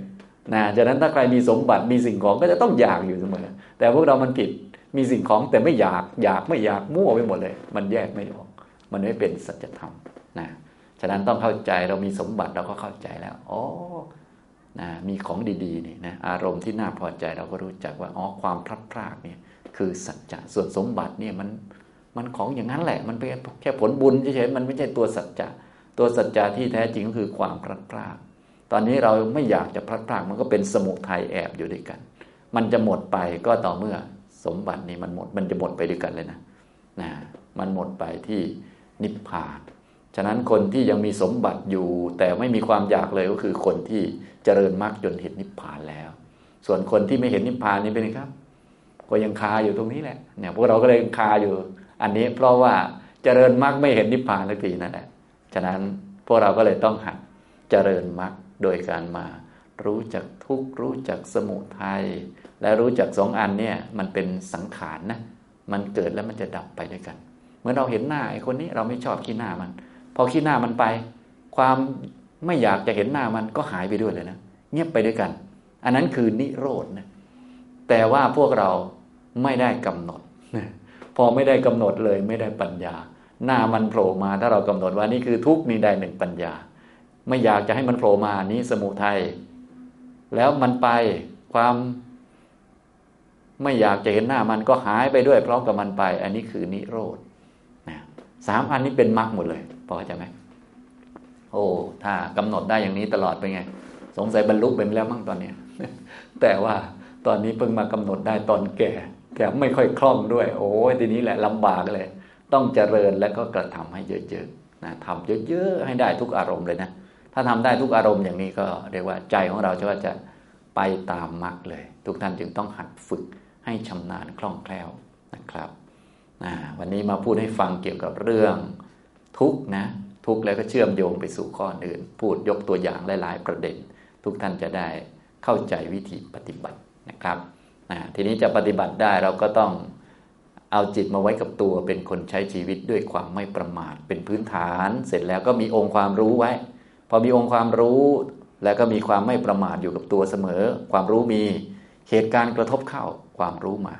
นะจากนั้นถ้าใครมีสมบัติมีสิ่งของก็จะต้องอยากอยู่เสมอ แต่พวกเรามันผิดมีสิ่งของแต่ไม่อยากอยากไม่อยากมั่วไปหมดเลย มันแยกไม่ออก มันไม่เป็นสัจธรรมนะ ฉะนั้นต้องเข้าใจเรามีสมบัติเราก็เข้าใจแล้วอ๋อนะมีของดีๆนี่นะอารมณ์ที่น่าพอใจเราก็รู้จักว่าอ๋อความพลัดพรากเนี่ยคือสัจจะส่วนสมบัติเนี่ยมันมันของอย่างนั้นแหละ มันเป็นแค่ผลบุญเฉยๆมันไม่ใช่ตัวสัจจะตัวสัจจะที่แท้จริงก็คือความพลัดพราก ตอนนี้เราไม่อยากจะพลัดพรากมันก็เป็นสมุทัยแอบอยู่ด้วยกัน มันจะหมดไปก็ต่อเมื่อสมบัตินี้มันหมดมันจะหมดไปด้วยกันเลยนะนะมันหมดไปที่นิพพาน ฉะนั้นคนที่ยังมีสมบัติอยู่ แต่ไม่มีความอยากเลยก็คือคนที่เจริญมรรคจนเห็นนิพพานแล้ว ส่วนคนที่ไม่เห็นนิพพานนี่เป็นไงครับ ก็ยังคาอยู่ตรงนี้แหละเนี่ยพวกเราก็เลยคาอยู่ อันนี้เพราะว่าเจริญมรรคไม่เห็นนิพพานสักทีนั่นแหละฉะนั้นพวกเราก็เลยต้องหัดเจริญมรรคโดยการมา รู้จักทุกรู้จักสมุทัยและรู้จักสองอันเนี่ยมันเป็นสังขารนะมันเกิดแล้วมันจะดับไปด้วยกันเหมือนเราเห็นหน้าไอ้คนนี้เราไม่ชอบขี้หน้ามัน พอขี้หน้ามันไป ความไม่อยากจะเห็นหน้ามันก็หายไปด้วยเลยนะเงียบไปด้วยกัน อันนั้นคือนิโรธนะแต่ว่าพวกเราไม่ได้กำหนด พอไม่ได้กำหนดเลยไม่ได้ปัญญา หน้ามันโผล่มาถ้าเรากำหนดว่านี่คือทุกข์นี่ได้หนึ่งปัญญา ไม่อยากจะให้มันโผล่มานี้สมุทัยแล้วมันไปความไม่อยากจะเห็นหน้ามันก็หายไปด้วยพร้อมกับมันไป อันนี้คือนิโรธนะสามอันนี้เป็นมรรคหมดเลย พอจไหมโอ้ถ้ากำหนดได้อย่างนี้ตลอดไปไง สงสัยบรรลุเป็นแล้วมั่งตอนนี้แต่ว่าตอนนี้เพิ่งมากำหนดได้ตอนแก่แถมไม่ค่อยคล่องด้วย โอ้ยทีนี้แหละลำบากเลย ต้องเจริญแล้วก็กระทำให้เยอะๆนะทำเยอะๆให้ได้ทุกอารมณ์เลยนะถ้าทำได้ทุกอารมณ์อย่างนี้ก็เรียกว่าใจของเราจะว่าจะไปตามมรรคเลย ทุกท่านจึงต้องหัดฝึกให้ชำนาญคล่องแคล่วนะครับวันนี้มาพูดให้ฟังเกี่ยวกับเรื่อง ทุกนะ ทุกแล้วก็เชื่อมโยงไปสู่ข้ออื่น พูดยกตัวอย่างหลาย ๆ ประเด็น ทุกท่านจะได้เข้าใจวิธีปฏิบัตินะครับทีนี้จะปฏิบัติได้เราก็ต้องเอาจิตมาไว้กับตัวเป็นคนใช้ชีวิตด้วยความไม่ประมาทเป็นพื้นฐาน เสร็จแล้วก็มีองค์ความรู้ไว้ พอมีองค์ความรู้ แล้วก็มีความไม่ประมาทอยู่กับตัวเสมอ ความรู้มีเหตุการณ์กระทบเข้าความรู้มา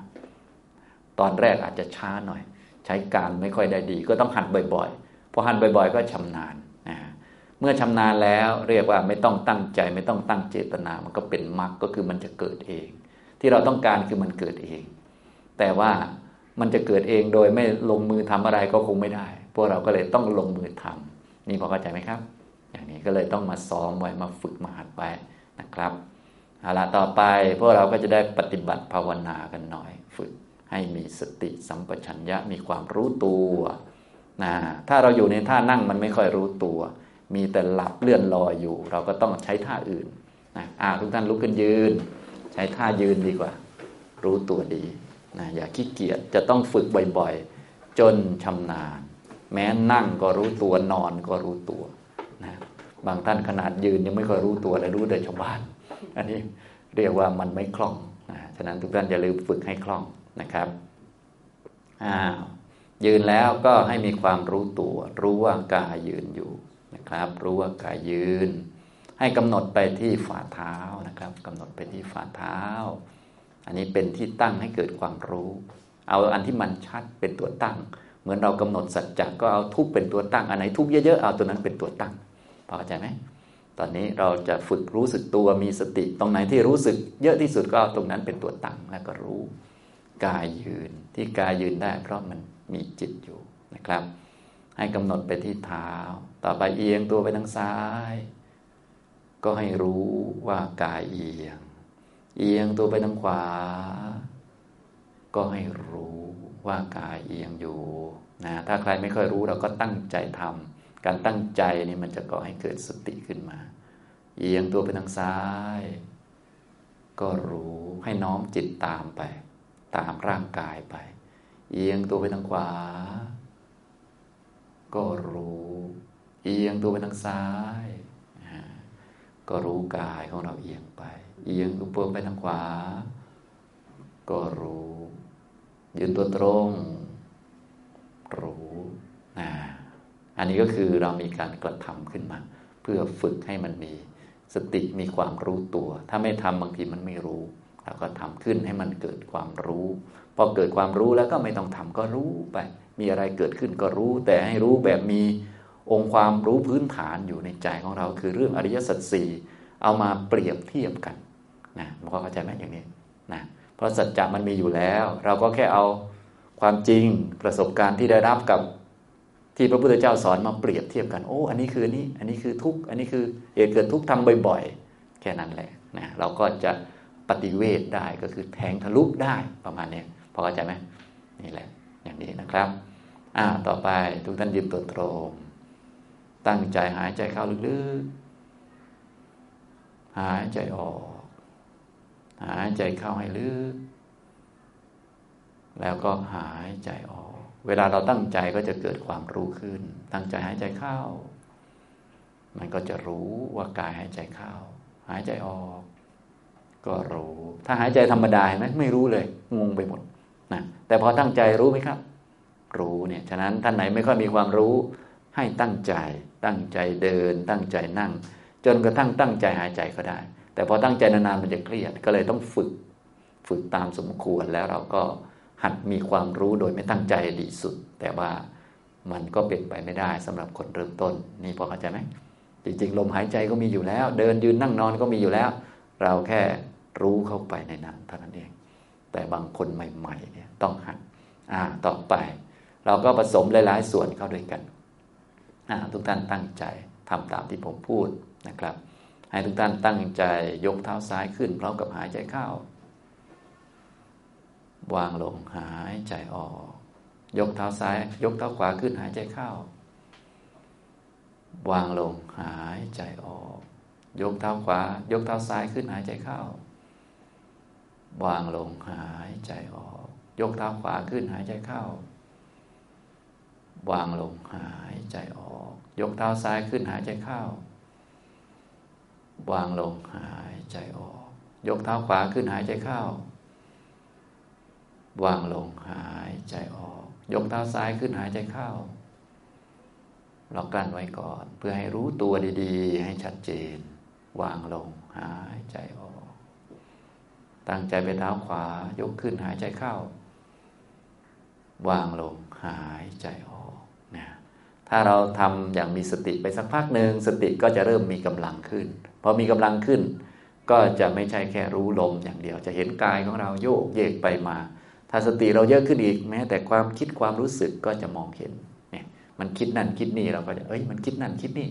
ตอนแรกอาจจะช้าหน่อย ใช้การไม่ค่อยได้ดี ก็ต้องหัดบ่อยๆ พอหัดบ่อย ๆ ก็ชำนาญนะเมื่อชำนาญแล้วเรียกว่าไม่ต้องตั้งใจ ไม่ต้องตั้งเจตนา มันก็เป็นมรรคก็คือมันจะเกิดเอง ที่เราต้องการคือมันเกิดเอง แต่ว่ามันจะเกิดเองโดยไม่ลงมือทำอะไรก็คงไม่ได้ พวกเราก็เลยต้องลงมือทำนี่พอเข้าใจไหมครับ อย่างนี้ก็เลยต้องมาซ้อมไว้มาฝึกมาหัดไปนะครับเอาละต่อไปพวกเราก็จะได้ปฏิบัติภาวนากันหน่อย ฝึกให้มีสติสัมปชัญญะมีความรู้ตัว นะถ้าเราอยู่ในท่านั่งมันไม่ค่อยรู้ตัว มีแต่หลับเลื่อนลอยอยู่ เราก็ต้องใช้ท่าอื่นนะอ่าทุกท่านลุกขึ้นยืน ใช้ท่ายืนดีกว่า รู้ตัวดีนะอย่าขี้เกียจจะต้องฝึกบ่อยๆ จนชำนาญ แม้นั่งก็รู้ตัวนอนก็รู้ตัวนะบางท่านขนาดยืนยังไม่ค่อยรู้ตัวเลยรู้แต่ชาวบ้าน อันนี้เรียกว่ามันไม่คล่องนะฉะนั้นทุกท่านอย่าลืมฝึกให้คล่องนะครับอ้าว ยืนแล้วก็ให้มีความรู้ตัว รู้ว่ากายยืนอยู่นะครับ รู้ว่ากายยืน ให้กำหนดไปที่ฝ่าเท้านะครับกำหนดไปที่ฝ่าเท้า อันนี้เป็นที่ตั้งให้เกิดความรู้ เอาอันที่มันชัดเป็นตัวตั้ง เหมือนเรากำหนดสัจจะก็เอาทุกเป็นตัวตั้ง อันไหนทุกเยอะๆเอาตัวนั้นเป็นตัวตั้งพอเข้าใจไหมตอนนี้เราจะฝึกรู้สึกตัวมีสติ ตรงไหนที่รู้สึกเยอะที่สุดก็เอาตรงนั้นเป็นตัวตั้งแล้วก็รู้ กายยืนที่กายยืนได้เพราะมันมีจิตอยู่นะครับ ให้กำหนดไปที่เท้า ต่อไปเอียงตัวไปทางซ้าย ก็ให้รู้ว่ากายเอียง เอียงตัวไปทางขวา ก็ให้รู้ว่ากายเอียงอยู่นะถ้าใครไม่ค่อยรู้เราก็ตั้งใจทำการตั้งใจนี่มันจะก่อให้เกิดสติขึ้นมา เอียงตัวไปทางซ้าย ก็รู้ให้น้อมจิตตามไป ตามร่างกายไป เอียงตัวไปทางขวา ก็รู้ เอียงตัวไปทางซ้าย ก็รู้กายของเราเอียงไป เอียงตัวไปทางขวา ก็รู้ ยืนตัวตรง รู้นะอันนี้ก็คือเรามีการกระทำขึ้นมา เพื่อฝึกให้มันมีสติมีความรู้ตัว ถ้าไม่ทำบางทีมันไม่รู้เราก็ทำขึ้นให้มันเกิดความรู้ พอเกิดความรู้แล้วก็ไม่ต้องทำก็รู้ไป มีอะไรเกิดขึ้นก็รู้ แต่ให้รู้แบบมีองค์ความรู้พื้นฐานอยู่ในใจของเรา คือเรื่องอริยสัจสี่เอามาเปรียบเทียบกันนะพอเข้าใจไหมอย่างนี้นะเพราะสัจจะมันมีอยู่แล้ว เราก็แค่เอาความจริงประสบการณ์ที่ได้รับกับที่พระพุทธเจ้าสอนมาเปรียบเทียบกัน โอ้ อันนี้คือนี้ อันนี้คือทุกอันนี้คือเหตุเกิดทุกทำบ่อยๆ แค่นั้นแหละนะเราก็จะปฏิเวทได้ก็คือแทงทะลุได้ประมาณนี้ พอเข้าใจไหมนี่แหละ อย่างนี้นะครับอ่าต่อไปทุกท่านยืนตัวตรงตั้งใจหายใจเข้าลึกๆ หายใจออก หายใจเข้าให้ลึก แล้วก็หายใจออก เวลาเราตั้งใจก็จะเกิดความรู้ขึ้น ตั้งใจหายใจเข้า มันก็จะรู้ว่ากายหายใจเข้า หายใจออก ก็รู้ ถ้าหายใจธรรมดาเห็นไหมไม่รู้เลย งงไปหมด นะแต่พอตั้งใจรู้ไหมครับ รู้เนี่ยฉะนั้นท่านไหนไม่ค่อยมีความรู้ให้ตั้งใจ ตั้งใจเดิน ตั้งใจนั่ง จนกระทั่งตั้งใจหายใจก็ได้ แต่พอตั้งใจนานๆมันจะเครียดก็เลยต้องฝึก ฝึกตามสมควรแล้วเราก็หัดมีความรู้โดยไม่ตั้งใจดีสุด แต่ว่ามันก็เป็นไปไม่ได้สำหรับคนเริ่มต้น นี่พอเข้าใจไหมจริงๆ ลมหายใจก็มีอยู่แล้ว เดินยืนนั่งนอนก็มีอยู่แล้ว เราแค่รู้เข้าไปในนั้นเท่านั้นเอง แต่บางคนใหม่ๆเนี่ยต้องหัดอ่าต่อไป เราก็ผสมหลายๆส่วนเข้าด้วยกันอ่าทุกท่านตั้งใจทำตามที่ผมพูดนะครับ ให้ทุกท่านตั้งใจยกเท้าซ้ายขึ้นพร้อมกับหายใจเข้าวางลงหายใจออก ยกเท้าซ้าย ยกเท้าขวาขึ้นหายใจเข้า วางลงหายใจออก ยกเท้าขวา ยกเท้าซ้ายขึ้นหายใจเข้า วางลงหายใจออก ยกเท้าขวาขึ้นหายใจเข้า วางลงหายใจออก ยกเท้าซ้ายขึ้นหายใจเข้า วางลงหายใจออก ยกเท้าขวาขึ้นหายใจเข้า วางลงหายใจออก ยกเท้าซ้ายขึ้นหายใจเข้า เรากลั้นไว้ก่อน เพื่อให้รู้ตัวดีๆ ให้ชัดเจน วางลงหายใจออก ตั้งใจไปเท้าขวา ยกขึ้นหายใจเข้า วางลงหายใจออกนะถ้าเราทำอย่างมีสติไปสักพักหนึ่งสติก็จะเริ่มมีกำลังขึ้นพอมีกำลังขึ้น ก็จะไม่ใช่แค่รู้ลมอย่างเดียว จะเห็นกายของเราโยกเยกไปมา ถ้าสติเราเยอะขึ้นอีกแม้ แต่ความคิดความรู้สึกก็จะมองเห็นเนี่ยมันคิดนั่นคิดนี่เราก็จะเอ้ยมันคิดนั่นคิดนี่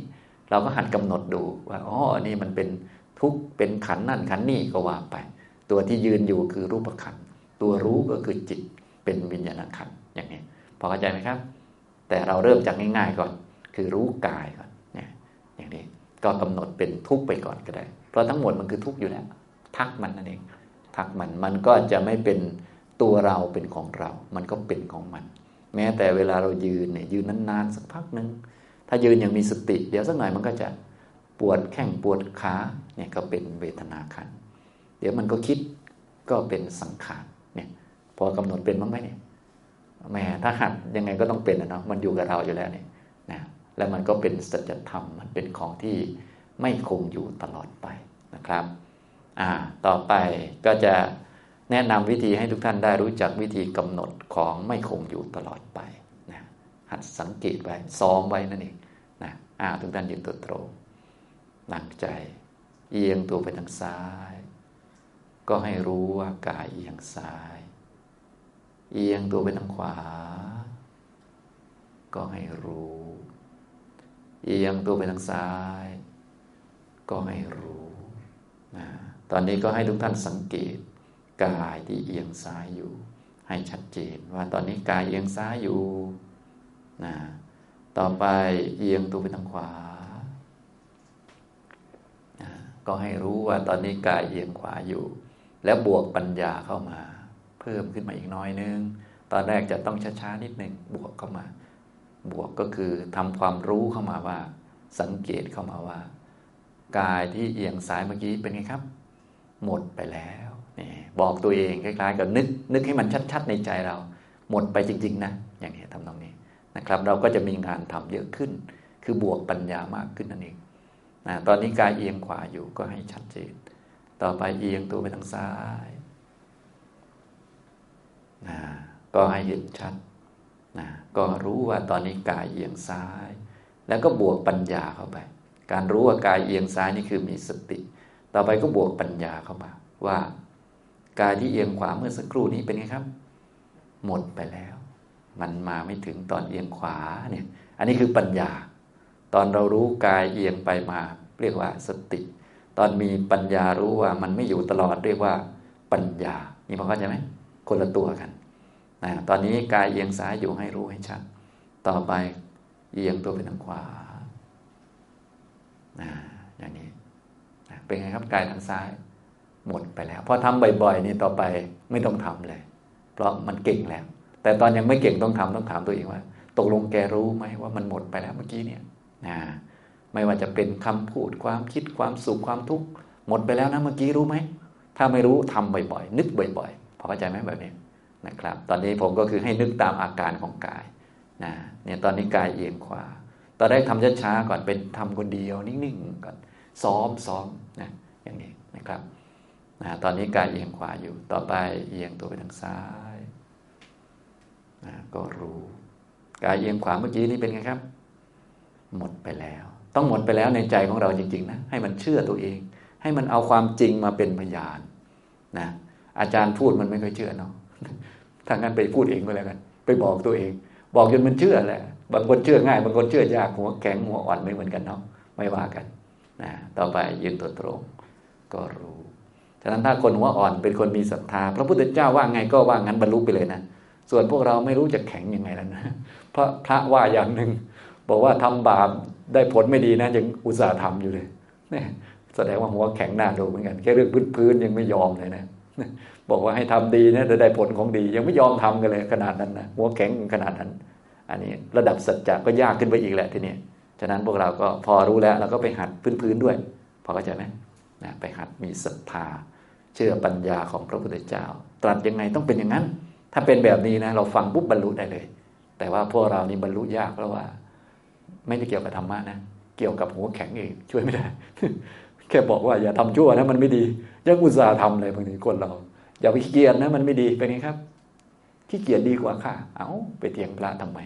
เราก็หันกำหนดดูว่าอ๋อนี่มันเป็นทุกข์เป็นขันนั่นขันนี่ก็ว่าไป ตัวที่ยืนอยู่คือรูปขันตัวรู้ก็คือจิตเป็นวิญญาณขันอย่างนี้พอเข้าใจไหมครับ แต่เราเริ่มจากง่ายๆก่อน คือรู้กายก่อนเนี่ยอย่างนี้ก็กำหนดเป็นทุกไปก่อนก็ได้ เพราะทั้งหมดมันคือทุกอยู่แล้วทักมันนั่นเองทักมันมันก็จะไม่เป็นตัวเราเป็นของเรา มันก็เป็นของมัน แม้แต่เวลาเรายืนเนี่ยยืนนานๆสักพักหนึ่งถ้ายืนอย่างมีสติ เดี๋ยวสักหน่อยมันก็จะปวดแข้งปวดขาเนี่ยก็เป็นเวทนาขัน เดี๋ยวมันก็คิดก็เป็นสังขารเนี่ย พอกำหนดเป็นบ้างไหมเนี่ยแม่ถ้าหัดยังไงก็ต้องเป็นนะเนาะมันอยู่กับเราอยู่แล้วเนี่ยนะแล้วมันก็เป็นสัจธรรมมันเป็นของที่ไม่คงอยู่ตลอดไปนะครับอ่าต่อไปก็จะแนะนำวิธีให้ทุกท่านได้รู้จักวิธีกำหนดของไม่คงอยู่ตลอดไปนะหัดสังเกตไว้ซ้อมไว้นั่นเองนะอ่าทุกท่านยืนตัวตรงนั่งใจ เอียงตัวไปทางซ้าย ก็ให้รู้ว่ากายเอียงซ้าย เอียงตัวไปทางขวา ก็ให้รู้ เอียงตัวไปทางซ้าย ก็ให้รู้นะตอนนี้ก็ให้ทุกท่านสังเกต กายที่เอียงซ้ายอยู่ ให้ชัดเจนว่าตอนนี้กายเอียงซ้ายอยู่นะต่อไปเอียงตัวไปทางขวานะก็ให้รู้ว่าตอนนี้กายเอียงขวาอยู่ แล้วบวกปัญญาเข้ามา เพิ่มขึ้นมาอีกน้อยนึง ตอนแรกจะต้องช้าๆนิดหนึ่งบวกเข้ามา บวกก็คือทำความรู้เข้ามาว่า สังเกตเข้ามาว่า กายที่เอียงซ้ายเมื่อกี้เป็นไงครับ หมดไปแล้วนี่บอกตัวเองคล้ายๆกับนึก นึกให้มันชัด ๆ ในใจเรา หมดไปจริง ๆ นะ อย่างนี้ทำตรงนี้นะครับ เราก็จะมีงานทำเยอะขึ้น คือบวกปัญญามากขึ้นนั่นเองนะตอนนี้กายเอียงขวาอยู่ก็ให้ชัดเจน ต่อไปเอียงตัวไปทางซ้ายนะก็ให้เห็นชัดนะก็รู้ว่าตอนนี้กายเอียงซ้าย แล้วก็บวกปัญญาเข้าไป การรู้ว่ากายเอียงซ้ายนี่คือมีสติ ต่อไปก็บวกปัญญาเข้ามา ว่ากายที่เอียงขวาเมื่อสักครู่นี้เป็นไงครับ หมดไปแล้ว มันมาไม่ถึงตอนเอียงขวาเนี่ย อันนี้คือปัญญา ตอนเรารู้กายเอียงไปมา เรียกว่าสติ ตอนมีปัญญารู้ว่ามันไม่อยู่ตลอดเรียกว่าปัญญา นี่พอเข้าใจไหมคนละตัวกันนะตอนนี้กายเอียงซ้ายอยู่ให้รู้ให้ชัด ต่อไปเอียงตัวไปทางขวานะอย่างนี้นะเป็นไงครับกายทางซ้ายหมดไปแล้วพอทำบ่อยๆนี่ต่อไปไม่ต้องทำเลย เพราะมันเก่งแล้ว แต่ตอนยังไม่เก่งต้องทำต้องถามตัวเองว่า ตกลงแกรู้ไหมว่ามันหมดไปแล้วเมื่อกี้เนี่ยนะ ไม่ว่าจะเป็นคำพูดความคิดความสุขความทุกข์หมดไปแล้วนะเมื่อกี้รู้ไหมถ้าไม่รู้ทำบ่อยๆ นึกบ่อยๆ พอเข้าใจไหมแบบนี้นะครับ ตอนนี้ผมก็คือให้นึกตามอาการของกายนะเนี่ยตอนนี้กายเอียงขวาตอนแรกทำช้าๆก่อนเป็นทำคนเดียวนิ่งๆก่อนซ้อมซ้อมนะอย่างนี้นะครับนะตอนนี้กายเอียงขวาอยู่ ต่อไปเอียงตัวไปทางซ้ายนะก็รู้ กายเอียงขวาเมื่อกี้นี่เป็นไงครับ หมดไปแล้ว ต้องหมดไปแล้วในใจของเราจริงๆนะให้มันเชื่อตัวเอง ให้มันเอาความจริงมาเป็นพยานนะอาจารย์พูดมันไม่ค่อยเชื่อเนาะถ้างั้นไปพูดเองก็แล้วกัน ไปบอกตัวเอง บอกจนมันเชื่อแหละบางคนเชื่อง่าย บางคนเชื่อยากหัวแข็งหัวอ่อนไม่เหมือนกันเนาะไม่ว่ากันนะต่อไปยืนตัวตรง ก็รู้ฉะนั้นถ้าคนหัวอ่อนเป็นคนมีศรัทธา พระพุทธเจ้าว่าไงก็ว่างั้นบรรลุไปเลยนะส่วนพวกเราไม่รู้จะแข็งยังไงแล้วนะเพราะพระว่าอย่างหนึ่ง บอกว่าทำบาปได้ผลไม่ดีนะยังอุตส่าห์ทำอยู่เลยเนี่ยแสดงว่าหัวแข็งหน้าดูเหมือนกัน แค่เรื่องพื้นๆยังไม่ยอมเลยนะบอกว่าให้ทำดีนะจะได้ผลของดี ยังไม่ยอมทำกันเลยขนาดนั้นนะหัวแข็งขนาดนั้น อันนี้ระดับสัจจะก็ยากขึ้นไปอีกแหละทีนี้ฉะนั้นพวกเราก็พอรู้แล้วเราก็ไปหัดพื้นๆด้วย พอเข้าใจไหมนะไปหัดมีศรัทธา เชื่อปัญญาของพระพุทธเจ้า ตรัสยังไงต้องเป็นอย่างนั้น ถ้าเป็นแบบนี้นะ เราฟังปุ๊บบรรลุได้เลย แต่ว่าพวกเรานี่บรรลุยากเพราะว่า ไม่ได้เกี่ยวกับธรรมะนะ เกี่ยวกับหัวแข็งเองช่วยไม่ได้ แค่บอกว่าอย่าทำชั่วนะมันไม่ดียังอุตส่าห์ทำเลยบางทีคนเรา อย่าไปขี้เกียจนะ มันไม่ดีเป็นไงครับขี้เกียจดีกว่าค่ะ เอาไปเถียงพระทำไม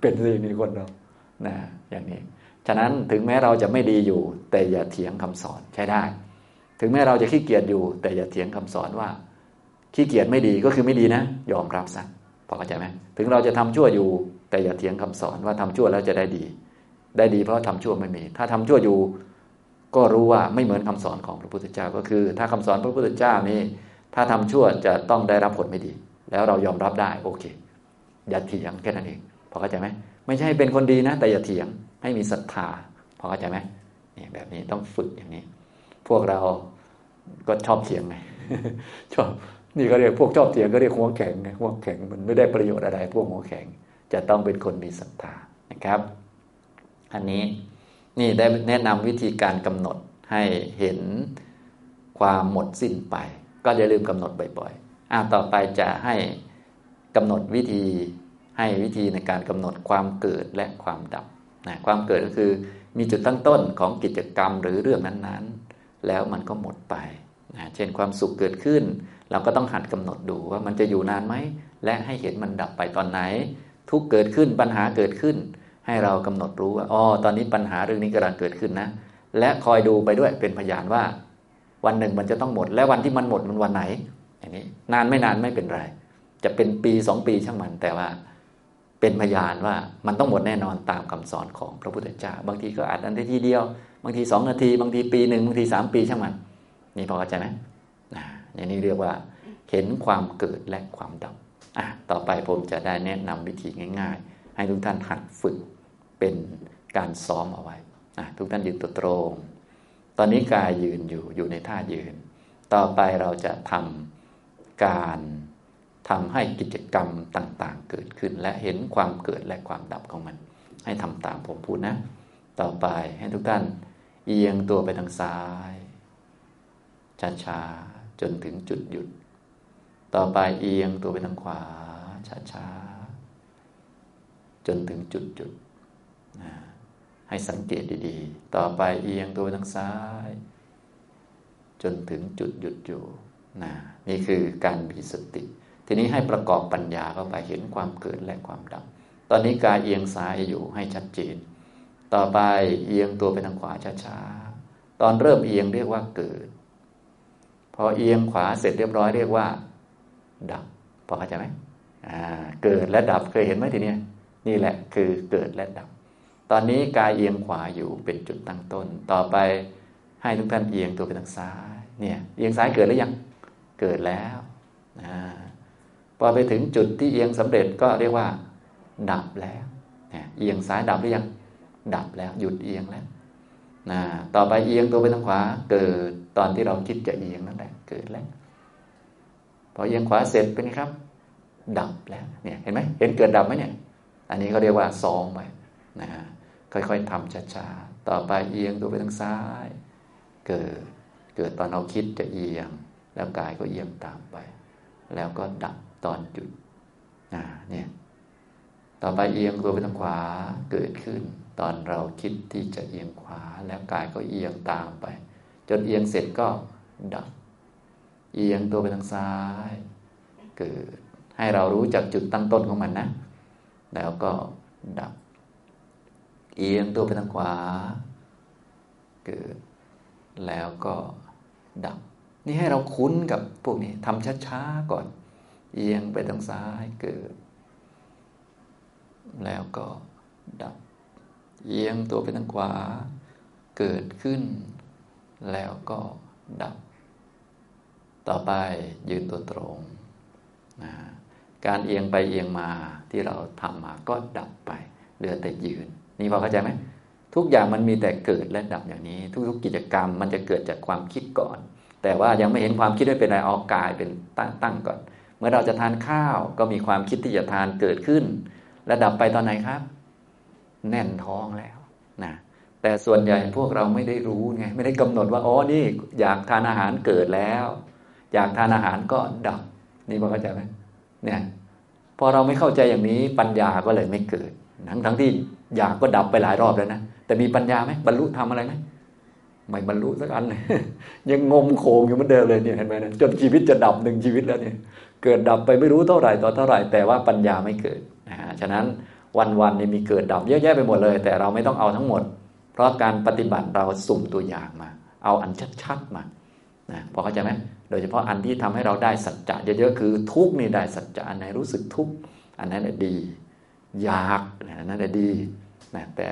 เป็นสินี่คนเรานะอย่างนี้ ฉะนั้นถึงแม้เราจะไม่ดีอยู่ แต่อย่าเถียงคำสอนใช้ได้ ถึงแม้เราจะขี้เกียจอยู่ แต่อย่าเถียงคำสอนว่าขี้เกียจไม่ดีก็คือไม่ดีนะ ยอมรับซะพอเข้าใจไหมถึงเราจะทำชั่วอยู่ แต่อย่าเถียงคำสอนว่าทำชั่วแล้วจะได้ดี ได้ดีเพราะทำชั่วไม่มี ถ้าทำชั่วอยู่ ก็รู้ว่าไม่เหมือนคำสอนของพระพุทธเจ้าก็คือ ถ้าคำสอนพระพุทธเจ้านี่ถ้าทำชั่วจะต้องได้รับผลไม่ดี แล้วเรายอมรับได้โอเค อย่าเถียงแค่นั้นเองพอเข้าใจไหมไม่ใช่เป็นคนดีนะ แต่อย่าเถียงให้มีศรัทธาพอเข้าใจไหมนี่แบบนี้ต้องฝึกอย่างนี้ พวกเราก็ชอบเถียงไงชอบนี่ก็เรียกพวกชอบเถียงก็เรียกหัวแข็งไงหัวแข็งมันไม่ได้ประโยชน์อะไรพวกหัวแข็ง จะต้องเป็นคนมีศรัทธานะครับ อันนี้นี่ได้แนะนำวิธีการกำหนดให้เห็นความหมดสิ้นไป ก็อย่าลืมกำหนดบ่อยๆอ่าต่อไปจะให้กำหนดวิธีให้วิธีในการกำหนดความเกิดและความดับนะความเกิดก็คือมีจุดตั้งต้นของกิจกรรมหรือเรื่องนั้นๆ แล้วมันก็หมดไปนะเช่นความสุขเกิดขึ้น เราก็ต้องหัดกำหนดดูว่ามันจะอยู่นานไหม และให้เห็นมันดับไปตอนไหน ทุกเกิดขึ้นปัญหาเกิดขึ้น ให้เรากำหนดรู้ว่าอ๋อตอนนี้ปัญหาเรื่องนี้กำลังเกิดขึ้นนะ และคอยดูไปด้วยเป็นพยานว่า วันหนึ่งมันจะต้องหมด และวันที่มันหมดมันวันไหนอย่างนี้ นานไม่นานไม่เป็นไร จะเป็นปีสองปีช่างมันแต่ว่าเป็นพยานว่ามันต้องหมดแน่นอนตามคำสอนของพระพุทธเจ้า บางทีก็อาจนาทีเดียว บางทีสองนาที บางทีปีหนึ่งบางทีสามปีช่างมัน นี่พอเข้าใจไหมนะอย่างนี้เรียกว่า เห็นความเกิดและความดับ อะต่อไปผมจะได้แนะนำวิธีง่าย ๆ ให้ทุกท่านหัดฝึกเป็นการซ้อมเอาไว้อะทุกท่านยืนตัวตรง ตอนนี้กายยืนอยู่อยู่ในท่ายืน ต่อไปเราจะทำการทำให้กิจกรรมต่างๆ เกิดขึ้น และเห็นความเกิดและความดับของมัน ให้ทำตามผมพูดนะ ต่อไปให้ทุกท่านเอียงตัวไปทางซ้ายช้าๆจนถึงจุดหยุด ต่อไปเอียงตัวไปทางขวาช้าๆจนถึงจุดหยุดนะให้สังเกตดีๆ ต่อไปเอียงตัวไปทางซ้าย จนถึงจุดหยุดอยู่นะนี่คือการมีสติ ทีนี้ให้ประกอบปัญญาเข้าไปเห็นความเกิดและความดับ ตอนนี้กายเอียงซ้ายอยู่ให้ชัดเจน ต่อไปเอียงตัวไปทางขวาช้าๆ ตอนเริ่มเอียงเรียกว่าเกิด พอเอียงขวาเสร็จเรียบร้อยเรียกว่า ดับพอเข้าใจไหมอ่าเกิดและดับเคยเห็นไหมทีนี้นี่แหละคือเกิดและดับ ตอนนี้กายเอียงขวาอยู่เป็นจุดตั้งต้น ต่อไปให้ทุกท่านเอียงตัวไปทางซ้ายเนี่ยเอียงซ้ายเกิดหรือยังเกิดแล้วอพอไปถึงจุดที่เอียงสำเร็จก็เรียกว่า ดับแล้วเอียงซ้ายดับหรือยังดับแล้วหยุดเอียงแล้วต่อไปเอียงตัวไปทางขวาเกิดตอนที่เราคิดจะเอียงนั่นแหละเกิดแล้ว พอเอียงขวาเสร็จเป็นไงครับ ดับแล้วเนี่ยเห็นไหมเห็นเกิดดับไหมเนี่ย อันนี้เขาเรียกว่าซองไปนะฮะค่อยๆทำช้าๆต่อไปเอียงตัวไปทางซ้าย เกิดเกิดตอนเราคิดจะเอียง แล้วกายก็เอียงตามไป แล้วก็ดับตอนหยุดอ่าเนี่ยต่อไปเอียงตัวไปทางขวาเกิดขึ้น ตอนเราคิดที่จะเอียงขวาแล้วกายก็เอียงตามไป จนเอียงเสร็จก็ดับ เอียงตัวไปทางซ้าย เกิด ให้เรารู้จักจุดตั้งต้นของมันนะ แล้วก็ดับ เอียงตัวไปทางขวา เกิด แล้วก็ดับ นี่ให้เราคุ้นกับพวกนี้ทำช้าๆก่อน เอียงไปทางซ้ายเกิด แล้วก็ดับ เอียงตัวไปทางขวา เกิดขึ้น แล้วก็ดับ ต่อไปยืนตัวตรงนะการเอียงไปเอียงมาที่เราทำมาก็ดับไป เหลือแต่ยืน นี่พอเข้าใจไหมทุกอย่างมันมีแต่เกิดและดับอย่างนี้ ทุก ๆ กิจกรรมมันจะเกิดจากความคิดก่อน แต่ว่ายังไม่เห็นความคิดไม่เป็นไรเอากายเป็นตั้งตั้งก่อน เมื่อเราจะทานข้าวก็มีความคิดที่จะทานเกิดขึ้น และดับไปตอนไหนครับ แน่นท้องแล้วนะแต่ส่วนใหญ่พวกเราไม่ได้รู้ไงไม่ได้กำหนดว่าอ๋อนี่อยากทานอาหารเกิดแล้ว อยากทานอาหารก็ดับ นี่พอเข้าใจไหมเนี่ยพอเราไม่เข้าใจอย่างนี้ปัญญาก็เลยไม่เกิดทั้งทั้งที่อยากก็ดับไปหลายรอบแล้วนะแต่มีปัญญาไหมบรรลุทำอะไรไหมไม่บรรลุสักอันเลยยังงมโคงอยู่เหมือนเดิมเลยเนี่ยเห็นไหมนะจนชีวิตจะดับหนึ่งชีวิตแล้วเนี่ย เกิดดับไปไม่รู้เท่าไหร่ต่อเท่าไหร่ แต่ว่าปัญญาไม่เกิดนะฮะฉะนั้นวันๆนี่มีเกิดดับเยอะแยะไปหมดเลย แต่เราไม่ต้องเอาทั้งหมด เพราะการปฏิบัติเราสุ่มตัวอย่างมา เอาอันชัดๆมานะพอเข้าใจไหม โดยเฉพาะอันที่ทำให้เราได้สัจจะเยอะๆคือ ทุกนี่ได้สัจจะอันไหนรู้สึกทุกอันนั้นแหละดี อยากอันนั้นแหละดีนะแต่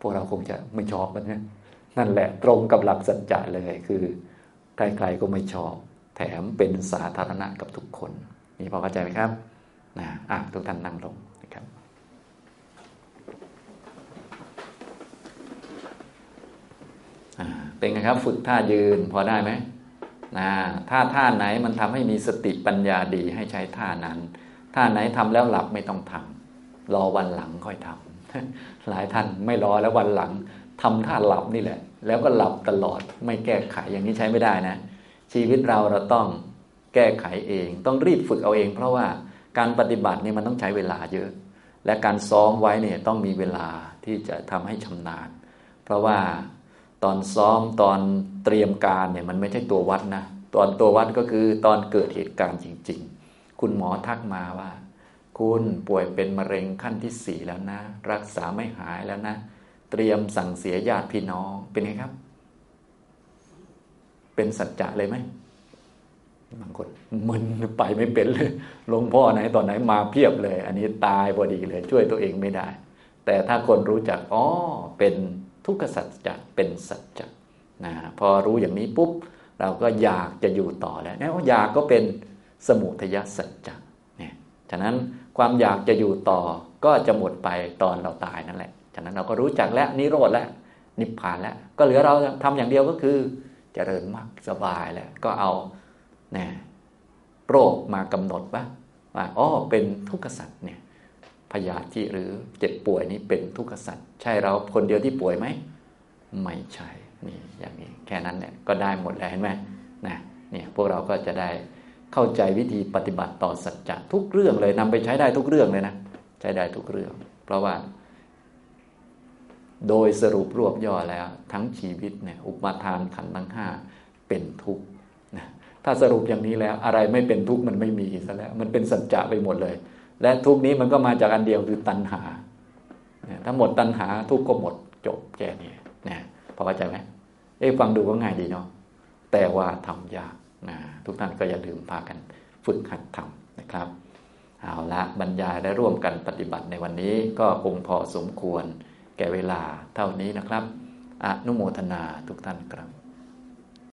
พวกเราคงจะไม่ชอบกันนะนั่นแหละตรงกับหลักสัจจะเลยคือใครๆก็ไม่ชอบ แถมเป็นสาธารณะกับทุกคนนี่พอเข้าใจไหมครับนะอะทุกท่านนั่งลงนะครับเป็นไงครับ ฝึกท่ายืนพอได้ไหม นะถ้าท่าไหนมันทำให้มีสติปัญญาดีให้ใช้ท่านั้น ท่าไหนทำแล้วหลับไม่ต้องทำรอวันหลังค่อยทำหลายท่านไม่รอแล้ววันหลังทำท่าหลับนี่แหละ แล้วก็หลับตลอดไม่แก้ไขอย่างนี้ใช้ไม่ได้นะ ชีวิตเราเราต้องแก้ไขเอง ต้องรีบฝึกเอาเอง เพราะว่าการปฏิบัตินี่มันต้องใช้เวลาเยอะ และการซ้อมไว้เนี่ยต้องมีเวลาที่จะทำให้ชำนาญ เพราะว่า ตอนซ้อมตอนเตรียมการเนี่ยมันไม่ใช่ตัววัดนะ ตอนตัววัดก็คือตอนเกิดเหตุการณ์จริง ๆ คุณหมอทักมาว่า คุณป่วยเป็นมะเร็งขั้นที่สี่แล้วนะ รักษาไม่หายแล้วนะ เตรียมสั่งเสียญาติพี่น้องเป็นไงครับ เป็นสัจจะเลยไหมบางคนมันไปไม่เป็นเลยหลวงพ่อไหนตอนไหนมาเพียบเลย อันนี้ตายพอดีเลย ช่วยตัวเองไม่ได้ แต่ถ้าคนรู้จักอ๋อเป็น ทุกขสัจจะเป็นสัจจะนะพอรู้อย่างนี้ปุ๊บ เราก็อยากจะอยู่ต่อแล้วเนี่ยอยากก็เป็นสมุทยสัจจะเนี่ยฉะนั้นความอยากจะอยู่ต่อก็จะหมดไปตอนเราตายนั่นแหละฉะนั้นเราก็รู้จักแล้วนิโรธแล้วนิพพานแล้ว ก็เหลือเราทำอย่างเดียวก็คือจเจริญมากสบายแล้ว ก็เอาเนี่ยโรคมากำหนดว่าว่าอ๋อเป็นทุกขสัตว์เนี่ย พยาธิหรือเจ็บป่วยนี้เป็นทุกขสัตว์ใช่เราคนเดียวที่ป่วยไหมไม่ใช่นี่อย่างนี้แค่นั้นเนี่ยก็ได้หมดแล้วเห็นไหมนะเนี่ยพวกเราก็จะได้เข้าใจวิธีปฏิบัติต่อสัจจะทุกเรื่องเลยนำไปใช้ได้ทุกเรื่องเลยนะใช้ได้ทุกเรื่อง เพราะว่า โดยสรุปรวบย่อแล้ว ทั้งชีวิตเนี่ยอุปทานขันธ์ทั้งห้าเป็นทุกข์นะถ้าสรุปอย่างนี้แล้วอะไรไม่เป็นทุกข์มันไม่มีซะแล้ว มันเป็นสัจจะไปหมดเลย และทุกนี้มันก็มาจากอันเดียวคือตัณหาถ้าหมดตัณหาทุกก็หมดจบแค่นี้นะพอเข้าใจไหมเอ้ฟังดูก็ง่ายดีเนาะแต่ว่าทำยากนะทุกท่านก็อย่าลืมพากันฝึกหัดทำนะครับ เอาละบรรยายและร่วมกันปฏิบัติในวันนี้ก็คงพอสมควรแก่เวลาเท่านี้นะครับ อนุโมทนาทุกท่านครับ